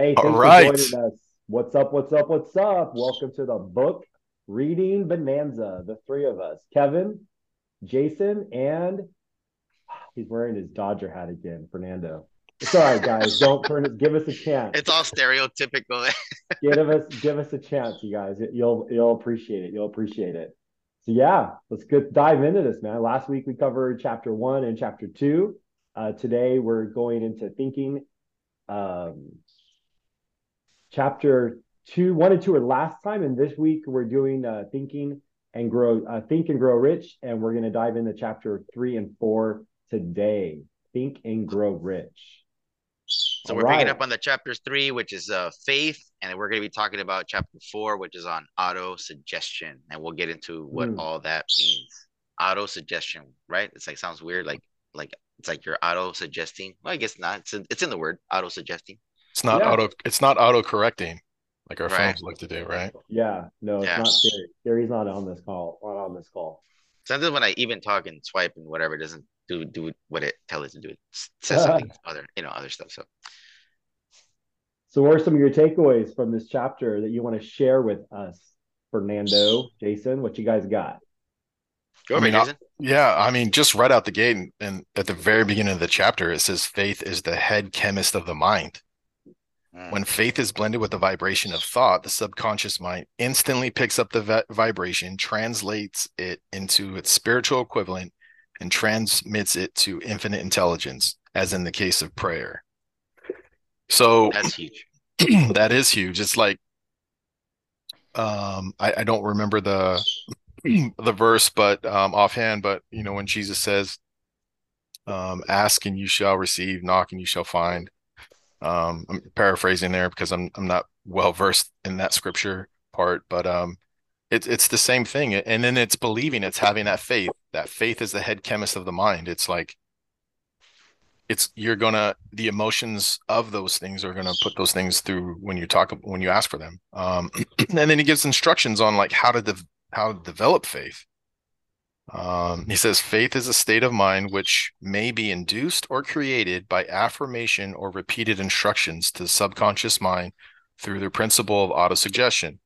Hey, thanks right. for joining us. What's up? What's up? What's up? Welcome to the book reading bonanza. The three of us, Kevin, Jason, and he's wearing his Dodger hat again, Fernando. It's all right, guys. Don't turn it. Give us a chance. It's all stereotypical. Give us, give us a chance, you guys. You'll, you'll appreciate it. You'll appreciate it. So yeah, let's get dive into this, man. Last week we covered chapter one and chapter two. Uh, today we're going into thinking. Um, chapter two, one and two are last time, and this week we're doing uh, thinking and grow, uh, think and grow rich, and we're going to dive into chapter three and four today. Think and grow rich. So All we're picking right. up on the chapter three, which is uh, faith, and we're going to be talking about chapter four, which is on auto suggestion, and we'll get into what Mm. all that means. Auto suggestion, right? It's like sounds weird, like like it's like you're auto suggesting. Well, I guess not. It's in, it's in the word auto suggesting. It's not Yeah. auto it's not auto correcting like our Right. phones like to do, right? Yeah, no, it's Yeah. not Siri. Siri's not on this call. Not on this call. Sometimes when I even talk and swipe and whatever, it doesn't do do what it tell it to do. It s- says something other, you know, other stuff. So So, what are some of your takeaways from this chapter that you want to share with us, Fernando, Jason? What you guys got? go I over, mean, I- Yeah, I mean, just right out the gate and, and at the very beginning of the chapter, it says faith is the head chemist of the mind. Mm. When faith is blended with the vibration of thought, the subconscious mind instantly picks up the vi- vibration, translates it into its spiritual equivalent, and transmits it to infinite intelligence, as in the case of prayer. So That's huge. that is huge. It's like um I, I don't remember the the verse but um offhand, but you know, when Jesus says um ask and you shall receive, knock and you shall find. Um I'm paraphrasing there because I'm I'm not well versed in that scripture part, but um it's it's the same thing. And then it's believing, it's having that faith. That faith is the head chemist of the mind. It's like it's you're gonna the emotions of those things are gonna put those things through when you talk when you ask for them um and then he gives instructions on like how to de- how to develop faith um he says faith is a state of mind which may be induced or created by affirmation or repeated instructions to the subconscious mind through the principle of autosuggestion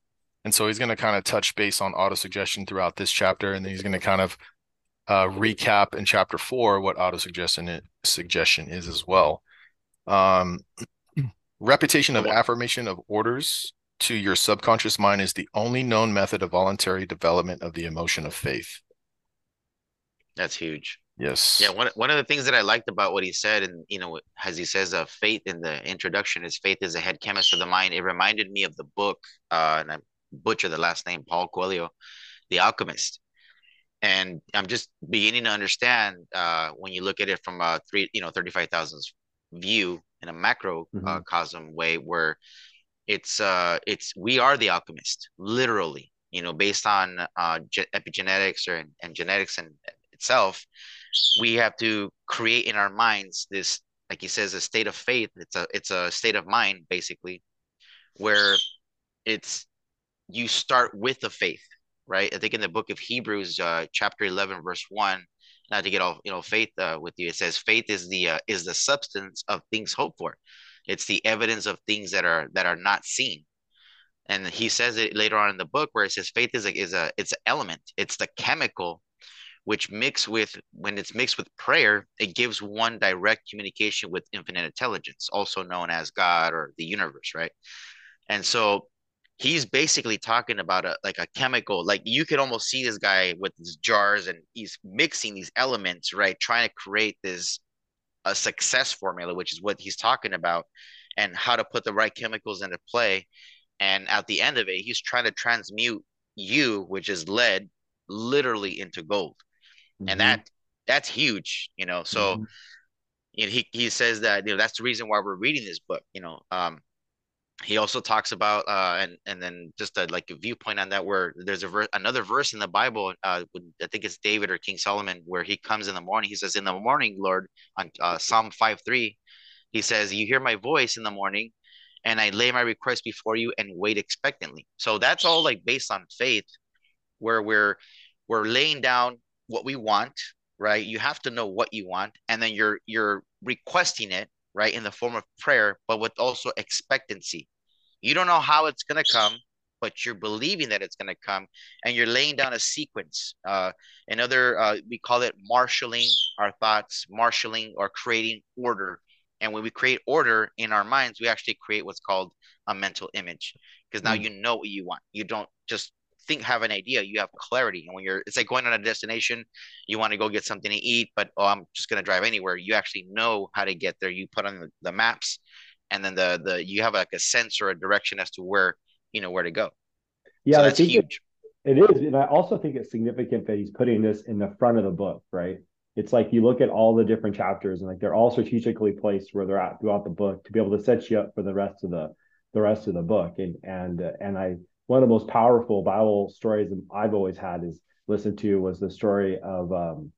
and so he's going to kind of touch base on autosuggestion throughout this chapter and then he's going to kind of uh, recap in chapter four what autosuggestion suggestion is as well. Um, repetition of affirmation of orders to your subconscious mind is the only known method of voluntary development of the emotion of faith. That's huge. Yes. Yeah, one one of the things that I liked about what he said, and you know, as he says, uh, faith in the introduction is faith is a head chemist of the mind. It reminded me of the book, uh, and I butcher the last name, Paul Coelho, The Alchemist. And I'm just beginning to understand uh, when you look at it from a three, you know, thirty-five thousand view in a macro uh, Mhm. cosm way, where it's uh, it's we are the alchemist, literally. You know, based on uh, ge- epigenetics or and genetics and itself, we have to create in our minds this like he says a state of faith. It's a it's a state of mind basically where it's you start with the faith right? I think in the book of hebrews uh, chapter 11 verse 1 not to get all you know faith uh, with you it says faith is the uh, is the substance of things hoped for. It's the evidence of things that are that are not seen. And he says it later on in the book where it says faith is a is a it's an element. It's the chemical which mix with when it's mixed with prayer, it gives one direct communication with infinite intelligence, also known as God or the universe, right? And so he's basically talking about a like a chemical, like you could almost see this guy with his jars and he's mixing these elements, right? Trying to create this a success formula, which is what he's talking about, and how to put the right chemicals into play. And at the end of it, he's trying to transmute you, which is lead, literally into gold Mhm. and that that's huge you know so Mhm. you know, he, he says that you know that's the reason why we're reading this book you know um he also talks about uh and and then just a, like a viewpoint on that where there's a ver- another verse in the bible uh i think it's david or king solomon where he comes in the morning he says in the morning lord on uh, psalm 5 3 he says you hear my voice in the morning and i lay my request before you and wait expectantly so that's all like based on faith where we're we're laying down what we want right you have to know what you want and then you're you're requesting it right, in the form of prayer, but with also expectancy. You don't know how it's going to come, but you're believing that it's going to come and you're laying down a sequence. Uh, another, uh, we call it marshaling our thoughts, marshaling or creating order. And when we create order in our minds, we actually create what's called a mental image because now mm. you know what you want. You don't just think have an idea. You have clarity. And when you're it's like going on a destination you want to go get something to eat but oh i'm just going to drive anywhere. You actually know how to get there. You put on the, the maps and then the the you have like a sense or a direction as to where you know where to go. Yeah so that's huge. it, it is and i also think it's significant that he's putting this in the front of the book right? It's like you look at all the different chapters and like they're all strategically placed where they're at throughout the book to be able to set you up for the rest of the the rest of the book. And and uh, and i one of the most powerful Bible stories I've always had is listened to was the story of um,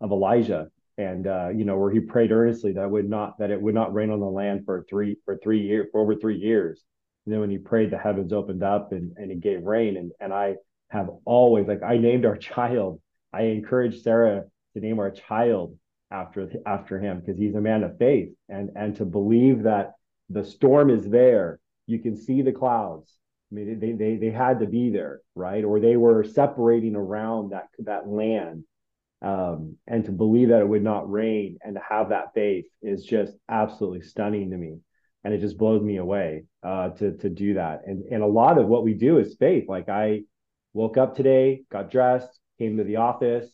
of Elijah and uh, you know where he prayed earnestly that would not that it would not rain on the land for three for three years for over three years. And then when he prayed, the heavens opened up and and he gave rain. And and I have always like I named our child. I encouraged Sarah to name our child after after him because he's a man of faith and and to believe that the storm is there. You can see the clouds I mean, they, they, they had to be there, right? Or they were separating around that, that land. Um, and to believe that it would not rain and to have that faith is just absolutely stunning to me. And it just blows me away uh, to, to do that. And, and a lot of what we do is faith. Like I woke up today, got dressed, came to the office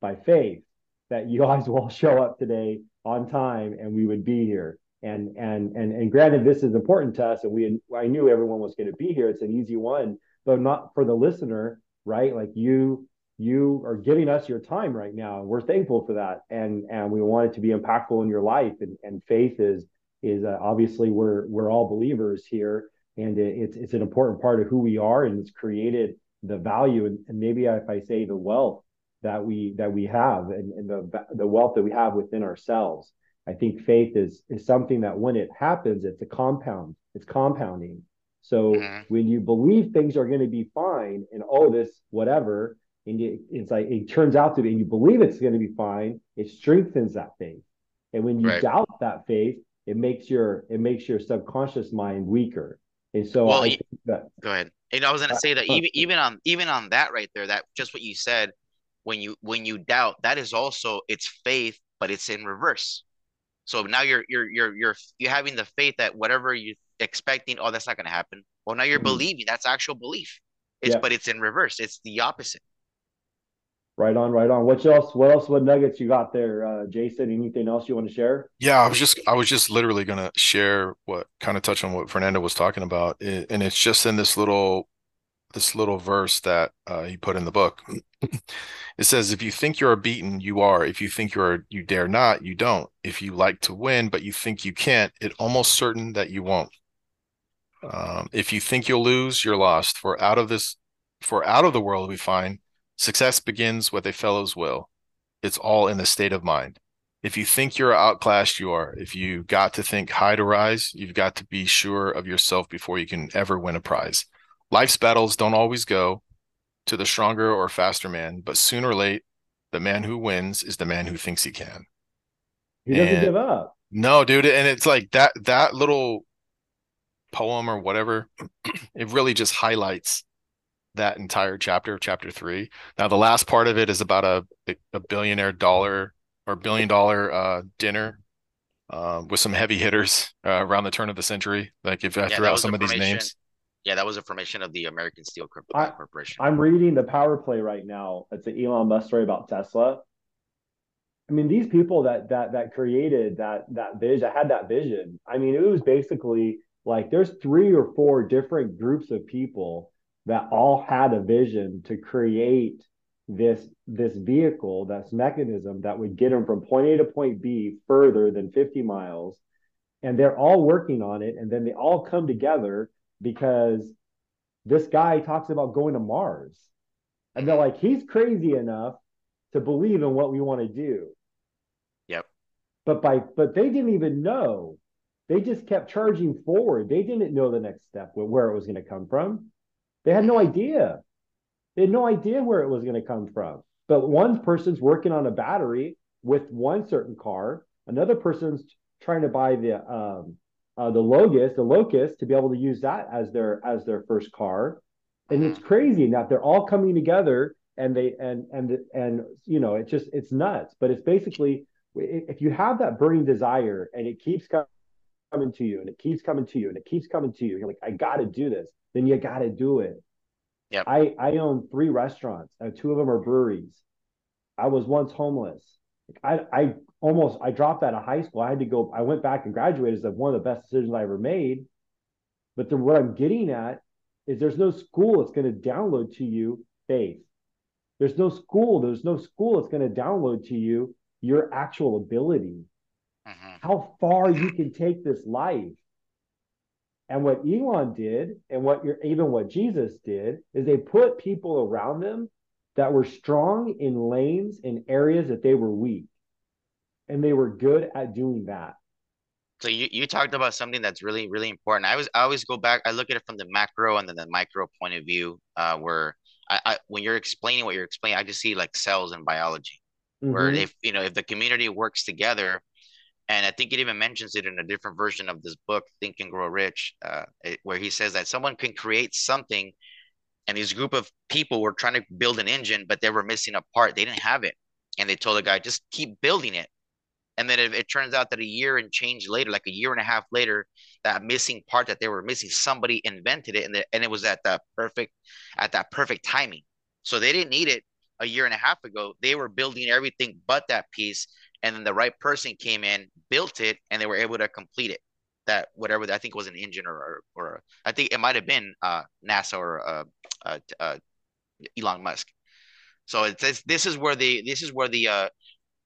by faith that you guys will show up today on time and we would be here and and and and granted this is important to us and we i knew everyone was going to be here. It's an easy one but not for the listener right? Like you you are giving us your time right now we're thankful for that. And and we want it to be impactful in your life and and faith is is uh, obviously we're we're all believers here and it, it's it's an important part of who we are and it's created the value and, and maybe if i say the wealth that we that we have and, and the the wealth that we have within ourselves I think faith is is something that when it happens, it's a compound. It's compounding. So mm-hmm. when you believe things are going to be fine, and oh, this whatever, and you, it's like it turns out to be, and you believe it's going to be fine, it strengthens that faith. And when you right. doubt that faith, it makes your it makes your subconscious mind weaker. And so well, I that, go ahead. And I was going to say that even even on even on that right there, that just what you said, when you when you doubt, that is also it's faith, but it's in reverse. So now you're you're you're you're you're having the faith that whatever you're expecting, oh, that's not going to happen. Well, now you're mm-hmm. believing. That's actual belief. It's yeah. but it's in reverse. It's the opposite. Right on, right on. What else? What else? What nuggets you got there, uh, Jason? Anything else you want to share? Yeah, I was just, I was just literally gonna share what kind of touch on what Fernando was talking about, it, and it's just in this little, this little verse that uh, he put in the book. It says, if you think you are beaten, you are. If you think you are, you dare not, you don't. If you like to win, but you think you can't, it almost certain that you won't. Um, if you think you'll lose, you're lost. For out of this, for out of the world we find success begins with a fellow's will. It's all in the state of mind. If you think you're outclassed, you are. If you got to think high to rise, you've got to be sure of yourself before you can ever win a prize. Life's battles don't always go to the stronger or faster man, but sooner or late, the man who wins is the man who thinks he can. He doesn't and, give up. No, dude, and it's like that that little poem or whatever, it really just highlights that entire chapter, chapter three. Now, the last part of it is about a a billionaire dollar or billion dollar uh, dinner uh, with some heavy hitters uh, around the turn of the century. Like if I yeah, threw out some of these names, yeah, that was a formation of the American Steel Corporation. I, am reading the power play right now. It's an Elon Musk story about Tesla. I mean, these people that that that created that that vision, had that vision. I mean, it was basically like there's three or four different groups of people that all had a vision to create this this vehicle, this mechanism that would get them from point A to point B further than 50 miles. And they're all working on it, and then they all come together because this guy talks about going to Mars. And they're like, he's crazy enough to believe in what we want to do. Yep. But by but they didn't even know. They just kept charging forward. They didn't know the next step where it was going to come from. They had no idea. They had no idea where it was going to come from. But one person's working on a battery with one certain car, another person's trying to buy the um, uh, the Logos, the Locust, to be able to use that as their as their first car. And it's crazy that they're all coming together and they and and and you know it's just it's nuts. But it's basically if you have that burning desire and it keeps coming to you and it keeps coming to you and it keeps coming to you, you're like, I got to do this. Then you got to do it. Yeah. I I own three restaurants and two of them are breweries. I was once homeless. I I almost I dropped out of high school. I had to go. I went back and graduated as one of the best decisions I ever made. But the, what I'm getting at is there's no school that's going to download to you faith. There's no school. There's no school that's going to download to you your actual ability, mm-hmm. how far you can take this life. And what Elon did, and what you're, even what Jesus did, is they put people around them that were strong in lanes in areas that they were weak, and they were good at doing that. So you, you talked about something that's really really important. I was I always go back. I look at it from the macro and then the micro point of view. Uh, where I, I when you're explaining what you're explaining, I just see like cells and biology mm-hmm. where if you know if the community works together and i think it even mentions it in a different version of this book think and grow rich uh, it, where he says that someone can create something and this group of people were trying to build an engine but they were missing a part. They didn't have it. And they told the guy just keep building it. And then it, it turns out that a year and change later like a year and a half later that missing part that they were missing somebody invented it and, the, and it was at that perfect at that perfect timing. So they didn't need it a year and a half ago, they were building everything but that piece. And then the right person came in, built it, and they were able to complete it. That whatever I think was an engine or or, I think it might have been uh, NASA or uh, uh, uh, Elon Musk. So it says this is where the this is where the uh,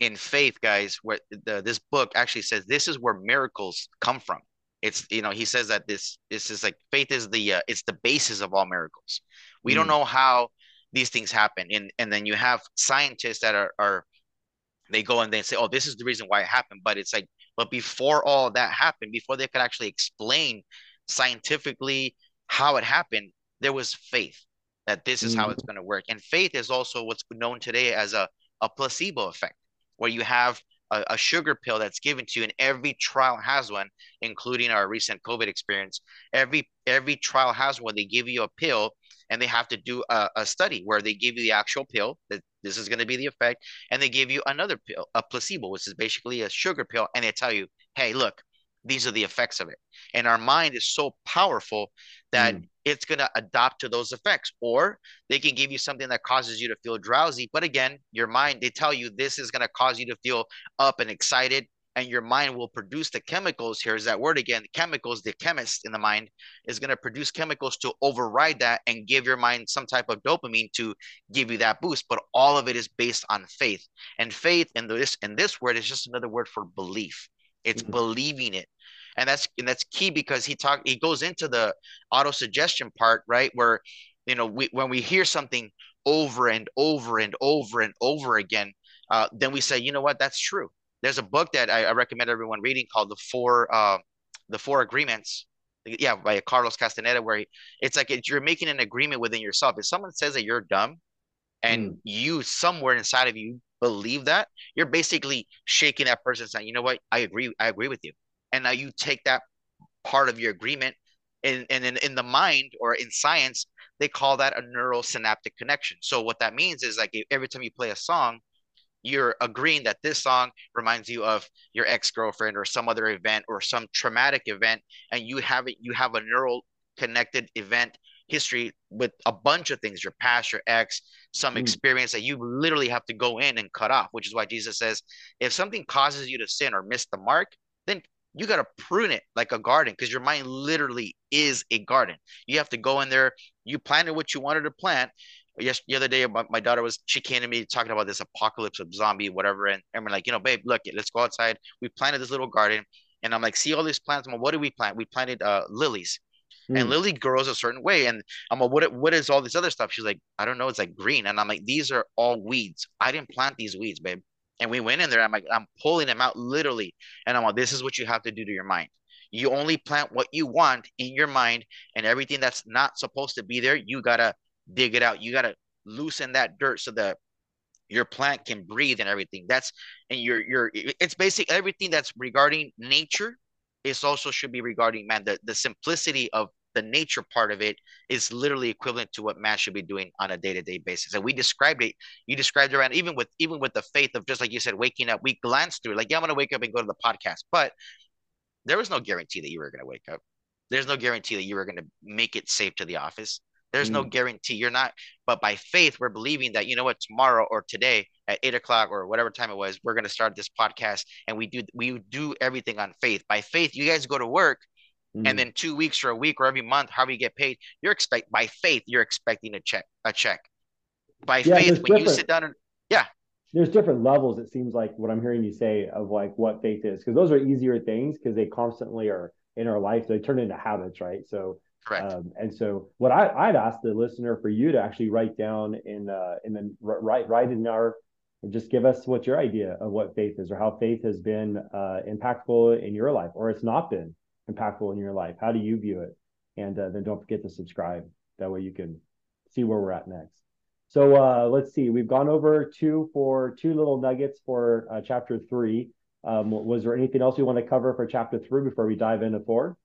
in faith, guys, where the, this book actually says this is where miracles come from. It's you know he says that this this is like faith is the uh, it's the basis of all miracles. We mm. don't know how these things happen and and then you have scientists that are are they go and they say oh this is the reason why it happened but it's like but before all that happened before they could actually explain scientifically how it happened there was faith that this is mm. how it's going to work. And faith is also what's known today as a, a placebo effect where you have a, a sugar pill that's given to you and every trial has one including our recent covid experience. Every every trial has one. They give you a pill and they have to do a, a study where they give you the actual pill that this is going to be the effect, and they give you another pill, a placebo, which is basically a sugar pill, and they tell you, hey, look, these are the effects of it. And our mind is so powerful that mm. it's going to adapt to those effects. Or they can give you something that causes you to feel drowsy. But again, your mind, they tell you this is going to cause you to feel up and excited and your mind will produce the chemicals. Here's that word again chemicals. The chemist in the mind is going to produce chemicals to override that and give your mind some type of dopamine to give you that boost. But all of it is based on faith. And faith in this in this word is just another word for belief. It's mm-hmm. believing it. And that's and that's key because he talk he goes into the auto suggestion part, right? Where you know we when we hear something over and over and over and over again, uh, then we say, you know what, that's true there's a book that I, I recommend everyone reading called the four uh, the four agreements. Yeah by carlos castaneda where he, it's like it's, you're making an agreement within yourself if someone says that you're dumb and mm. you somewhere inside of you believe that you're basically shaking that person saying you know what? I agree i agree with you. And now you take that part of your agreement and, and in, in the mind or in science they call that a neural synaptic connection. So what that means is like every time you play a song you're agreeing that this song reminds you of your ex-girlfriend or some other event or some traumatic event and you have it you have a neural connected event history with a bunch of things your past your ex some mm. experience that you literally have to go in and cut off which is why jesus says if something causes you to sin or miss the mark then you got to prune it like a garden because your mind literally is a garden you have to go in there you planted what you wanted to plant yes, the other day, my, my daughter was she came to me talking about this apocalypse of zombie, whatever, and, and we're like, you know, babe, look, let's go outside. We planted this little garden, and I'm like, see all these plants. I'm like, what did we plant? We planted uh lilies. Mm. And lily grows a certain way. And I'm like, what, what is all this other stuff? She's like, I don't know. It's like green. And I'm like, these are all weeds. I didn't plant these weeds, babe. And we went in there. I'm like, I'm pulling them out literally. And I'm like, this is what you have to do to your mind. You only plant what you want in your mind, and everything that's not supposed to be there, you gotta dig it out. You got to loosen that dirt so that your plant can breathe and everything. That's and you're you're it's basically everything that's regarding nature is also should be regarding man the, the simplicity of the nature part of it is literally equivalent to what man should be doing on a day-to-day basis. And we described it you described it around even with even with the faith of just like you said waking up we glanced through like yeah i'm gonna wake up and go to the podcast but there was no guarantee that you were gonna wake up. There's no guarantee that you were gonna make it safe to the office there's mm. no guarantee. You're not but by faith we're believing that you know what tomorrow or today at eight o'clock or whatever time it was we're going to start this podcast and we do we do everything on faith. By faith you guys go to work mm. and then two weeks or a week or every month how we get paid you're expect by faith you're expecting a check a check. By yeah, faith when you sit down and yeah. There's different levels it seems like what i'm hearing you say of like what faith is because those are easier things because they constantly are in our life they turn into habits right? So Correct. Um, and so, what I, would ask the listener for you to actually write down in uh, and then write write in our just give us what your idea of what faith is or how faith has been uh, impactful in your life or it's not been impactful in your life. How do you view it? And uh, then don't forget to subscribe. That way you can see where we're at next. So uh, let's see. We've gone over two for two little nuggets for uh, chapter three. Um, was there anything else you want to cover for chapter three before we dive into four?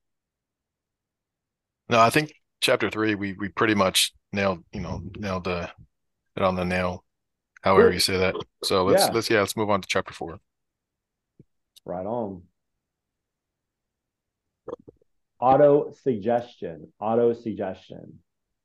No, I think chapter three we we pretty much nailed you know nailed the it on the nail, however you say that. So let's yeah. let's yeah let's move on to chapter four. Right on. Auto suggestion, auto suggestion,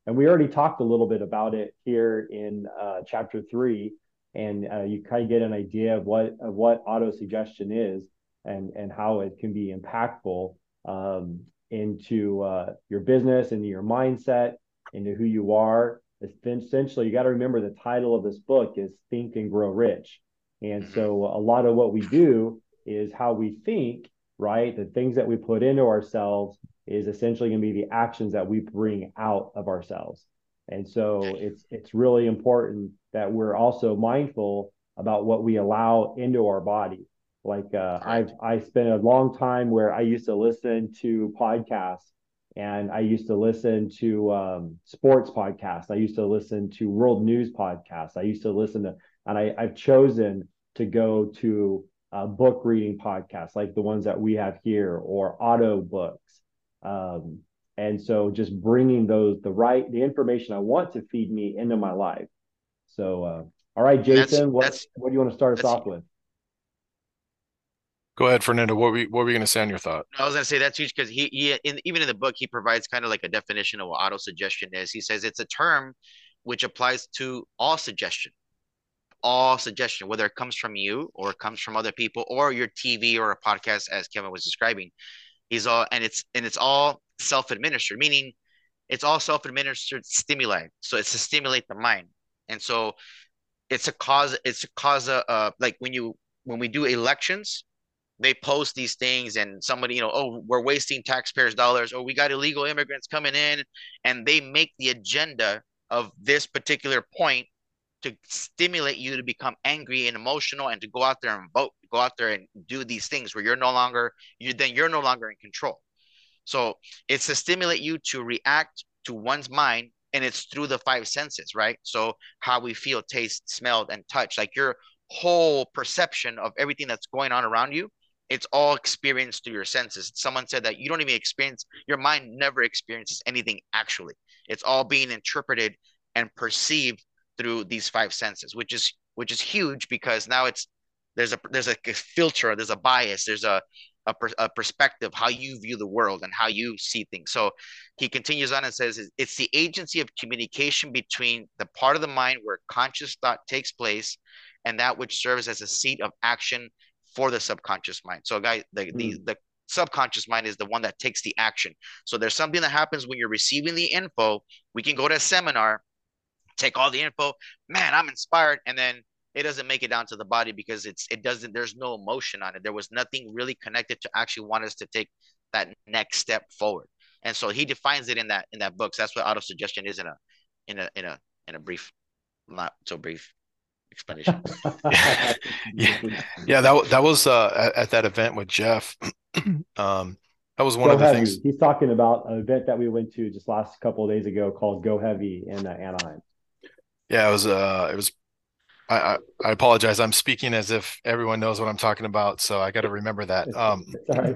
and we already talked a little bit about it here in uh, chapter three, and uh, you kind of get an idea of what of what auto suggestion is and and how it can be impactful um, into uh, your business, into your mindset, into who you are. Essentially, you got to remember the title of this book is Think and Grow Rich. And so a lot of what we do is how we think, right? The things that we put into ourselves is essentially going to be the actions that we bring out of ourselves. And so it's it's really important that we're also mindful about what we allow into our body. Like uh, I've I spent a long time where I used to listen to podcasts and I used to listen to um, sports podcasts. I used to listen to world news podcasts. I used to listen to, and I, I've chosen to go to uh, book reading podcasts like the ones that we have here or auto books. Um, and so just bringing those, the right, the information I want to feed me into my life. So, uh, all right, Jason, that's, what, that's, what do you want to start us off with? Go ahead, Fernando. What were we, what were you going to say on your thought? I was going to say that's huge because he, he in, even in the book, he provides kind of like a definition of what auto suggestion is. He says it's a term which applies to all suggestion, all suggestion, whether it comes from you or it comes from other people or your TV or a podcast, as Kevin was describing. He's all, and it's, and it's all self-administered, meaning it's all self-administered stimuli. So it's to stimulate the mind. And so it's a cause, it's a cause of, uh, like when you, when we do elections, they post these things and somebody you know oh we're wasting taxpayers dollars. Or we got illegal immigrants coming in. And they make the agenda of this particular point to stimulate you to become angry and emotional and to go out there and vote go out there and do these things where you're no longer you then you're no longer in control. So it's to stimulate you to react to one's mind and it's through the five senses right? So how we feel taste smell and touch. Like your whole perception of everything that's going on around you it's all experienced through your senses. Someone said that you don't even experience your mind never experiences anything actually. It's all being interpreted and perceived through these five senses, which is which is huge because now it's there's a there's a filter, there's a bias, there's a a, per, a, perspective how you view the world and how you see things. So he continues on and says it's the agency of communication between the part of the mind where conscious thought takes place and that which serves as a seat of action for the subconscious mind. So, guy, the, mm. the hmm. the subconscious mind is the one that takes the action. So there's something that happens when you're receiving the info. We can go to a seminar, take all the info. Man, I'm inspired, and then it doesn't make it down to the body because it's it doesn't. There's no emotion on it. There was nothing really connected to actually want us to take that next step forward. And so he defines it in that in that book. So that's what auto suggestion is in a in a in a in a brief, not so brief explanation. yeah, yeah, that that was uh, at, at, that event with Jeff. um, that was one Go of the heavy. things. He's talking about an event that we went to just last couple of days ago called Go Heavy in uh, Anaheim. Yeah, it was uh, it was I, I, I apologize. I'm speaking as if everyone knows what I'm talking about, so I got to remember that. Um,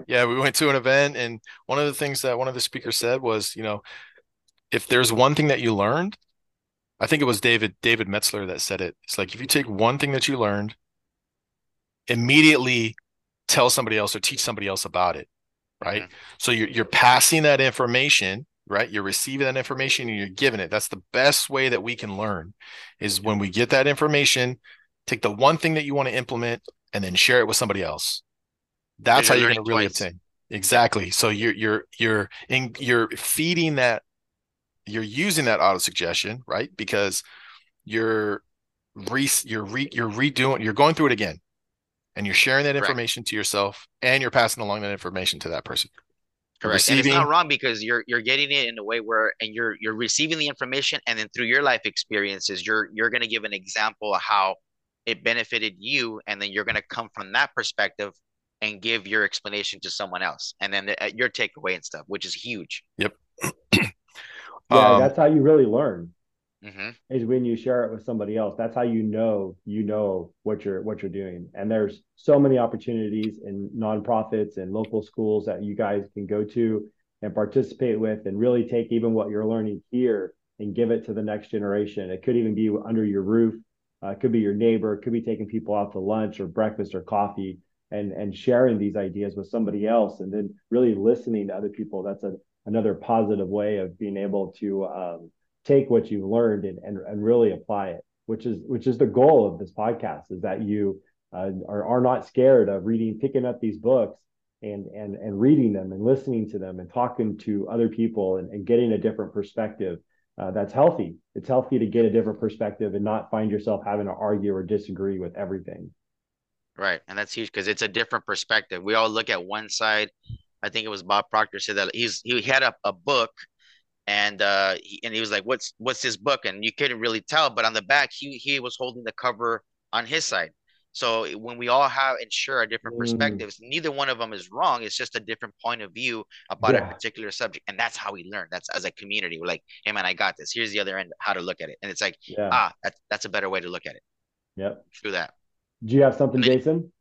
yeah, we went to an event, and one of the things that one of the speakers said was, you know, if there's one thing that you learned, I think it was David David Metzler that said it. It's like if you take one thing that you learned, immediately tell somebody else or teach somebody else about it, right? Mm-hmm. So you're you're passing that information right? You're receiving that information and you're giving it. That's the best way that we can learn is when we get that information, take the one thing that you want to implement and then share it with somebody else. That's how you're going to really obtain. Exactly. So you're you're you're in you're feeding that you're using that auto suggestion, right? Because you're re you're re you're redoing you're going through it again and you're sharing that information to yourself and you're passing along that information to that person. Correct. Receiving... And it's not wrong because you're you're getting it in a way where and you're you're receiving the information and then through your life experiences you're you're going to give an example of how it benefited you and then you're going to come from that perspective and give your explanation to someone else and then the, uh, your takeaway and stuff which is huge. Yep. yeah, um, that's how you really learn mm-hmm. is when you share it with somebody else. That's how you know you know what you're what you're doing. And there's so many opportunities in nonprofits and local schools that you guys can go to and participate with and really take even what you're learning here and give it to the next generation. It could even be under your roof. Uh, it could be your neighbor. It could be taking people out to lunch or breakfast or coffee and and sharing these ideas with somebody else and then really listening to other people. That's a another positive way of being able to um, take what you've learned and, and, and really apply it, which is which is the goal of this podcast is that you uh, are, are not scared of reading, picking up these books and and and reading them and listening to them and talking to other people and, and getting a different perspective. Uh, that's healthy. It's healthy to get a different perspective and not find yourself having to argue or disagree with everything. Right, and that's huge because it's a different perspective. We all look at one side. I think it was Bob Proctor said that he's he had a, a book and uh he, and he was like what's what's this book? And you couldn't really tell but on the back he he was holding the cover on his side. So when we all have and share different mm. perspectives neither one of them is wrong. It's just a different point of view about yeah. a particular subject and that's how we learn. That's as a community we're like hey man i got this. Here's the other end how to look at it. And it's like yeah. ah that's that's a better way to look at it. Yep. Through that. Do you have something jason?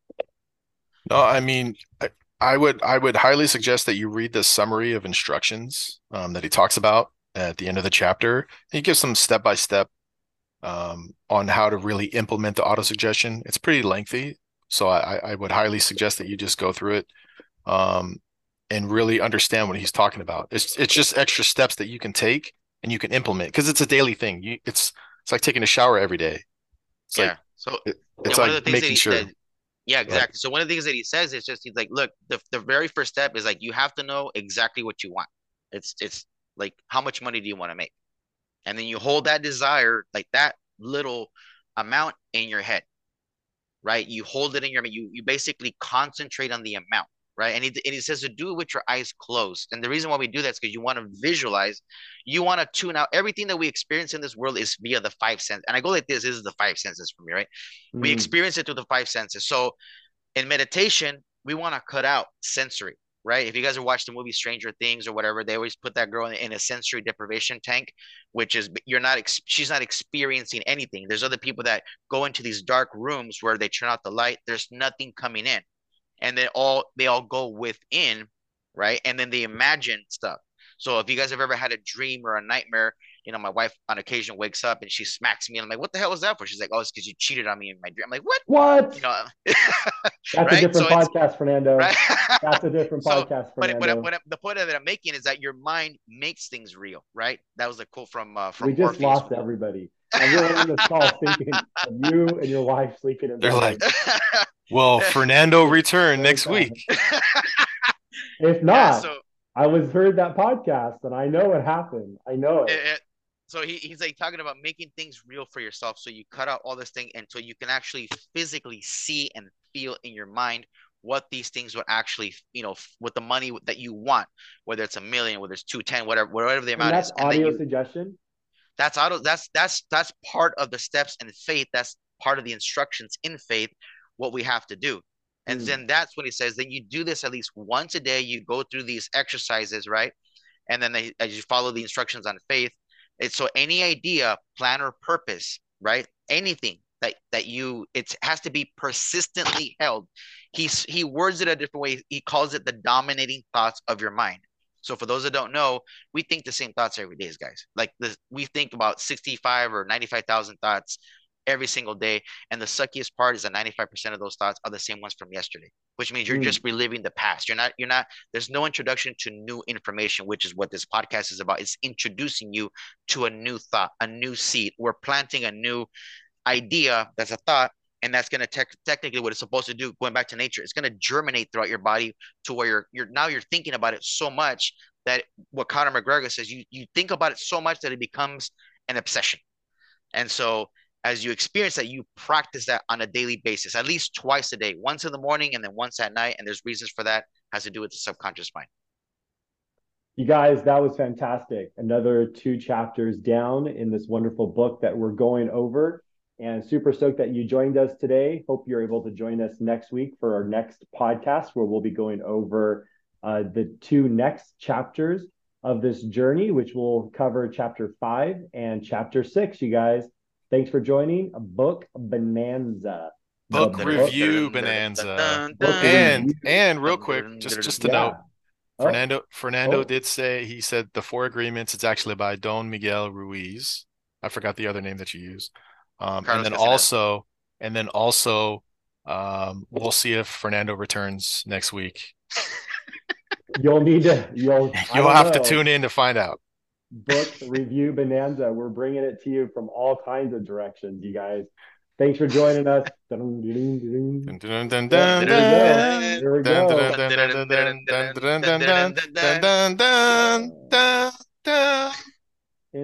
No i mean I, I would I would highly suggest that you read the summary of instructions um, that he talks about at the end of the chapter. He gives some step by step on how to really implement the auto suggestion. It's pretty lengthy, so I, I would highly suggest that you just go through it um, and really understand what he's talking about. It's it's just extra steps that you can take and you can implement because it's a daily thing. You it's it's like taking a shower every day. It's yeah. Like, so it, it's like making sure. Yeah, exactly. So one of the things that he says is just he's like, look, the the very first step is like you have to know exactly what you want. It's it's like how much money do you want to make? And then you hold that desire, like that little amount in your head. Right? You hold it in your you you basically concentrate on the amount right? And he, and he says to do it with your eyes closed. And the reason why we do that is because you want to visualize, you want to tune out everything that we experience in this world is via the five senses. And I go like this: this is the five senses for me, right? Mm. We experience it through the five senses. So in meditation, we want to cut out sensory. Right. If you guys have watched the movie Stranger Things or whatever, they always put that girl in, in a sensory deprivation tank, which is you're not she's not experiencing anything. There's other people that go into these dark rooms where they turn out the light. There's nothing coming in and then all they all go within, right? And then they imagine stuff. So if you guys have ever had a dream or a nightmare, you know, my wife on occasion wakes up and she smacks me, and I'm like, "What the hell was that for?" She's like, "Oh, it's because you cheated on me in my dream." I'm like, "What? What?" You know, that's right? a different so podcast, Fernando. Right? that's a different so, podcast, Fernando. But, but, but the point that I'm making is that your mind makes things real, right? That was a quote from uh, from. We just Morpheus. lost everybody. Everyone in this call thinking of you and your wife sleeping in. They're like, Will Fernando return next week? if not, yeah, so, I was heard that podcast and I know it happened. I know it. it, it so he, he's like talking about making things real for yourself. So you cut out all this thing until you can actually physically see and feel in your mind what these things would actually, you know, with the money that you want, whether it's a million, whether it's two ten, whatever, whatever the amount and that's is. audio you, suggestion. That's auto. That's that's that's part of the steps in faith. That's part of the instructions in faith what we have to do. And mm. then that's when he says, then you do this at least once a day. You go through these exercises, right? And then they, as you follow the instructions on faith, it's so any idea, plan, or purpose, right? Anything that that you it has to be persistently held. He's he words it a different way. He calls it the dominating thoughts of your mind. So for those that don't know, we think the same thoughts every day, guys. Like the, we think about 65 or 95,000 thoughts every single day. And the suckiest part is that 95% of those thoughts are the same ones from yesterday, which means you're mm. just reliving the past. You're not, you're not, there's no introduction to new information, which is what this podcast is about. It's introducing you to a new thought, a new seed. We're planting a new idea that's a thought and that's going to te- technically what it's supposed to do going back to nature it's going to germinate throughout your body to where you're you're now you're thinking about it so much that what Conor McGregor says you you think about it so much that it becomes an obsession and so as you experience that you practice that on a daily basis at least twice a day once in the morning and then once at night and there's reasons for that has to do with the subconscious mind you guys, that was fantastic. Another two chapters down in this wonderful book that we're going over and super stoked that you joined us today. Hope you're able to join us next week for our next podcast where we'll be going over uh, the two next chapters of this journey, which will cover chapter five and chapter six. You guys, thanks for joining a book bonanza. Book review bonanza. and and real quick, just just to yeah. note, oh. Fernando Fernando oh. did say he said the four agreements. It's actually by Don Miguel Ruiz. I forgot the other name that you use. Um, and then also, and then also, um, we'll see if Fernando returns next week. you'll need to. You'll. You'll have know. to tune in to find out. Book review bonanza. We're bringing it to you from all kinds of directions, you guys. Thanks for joining us. There we go.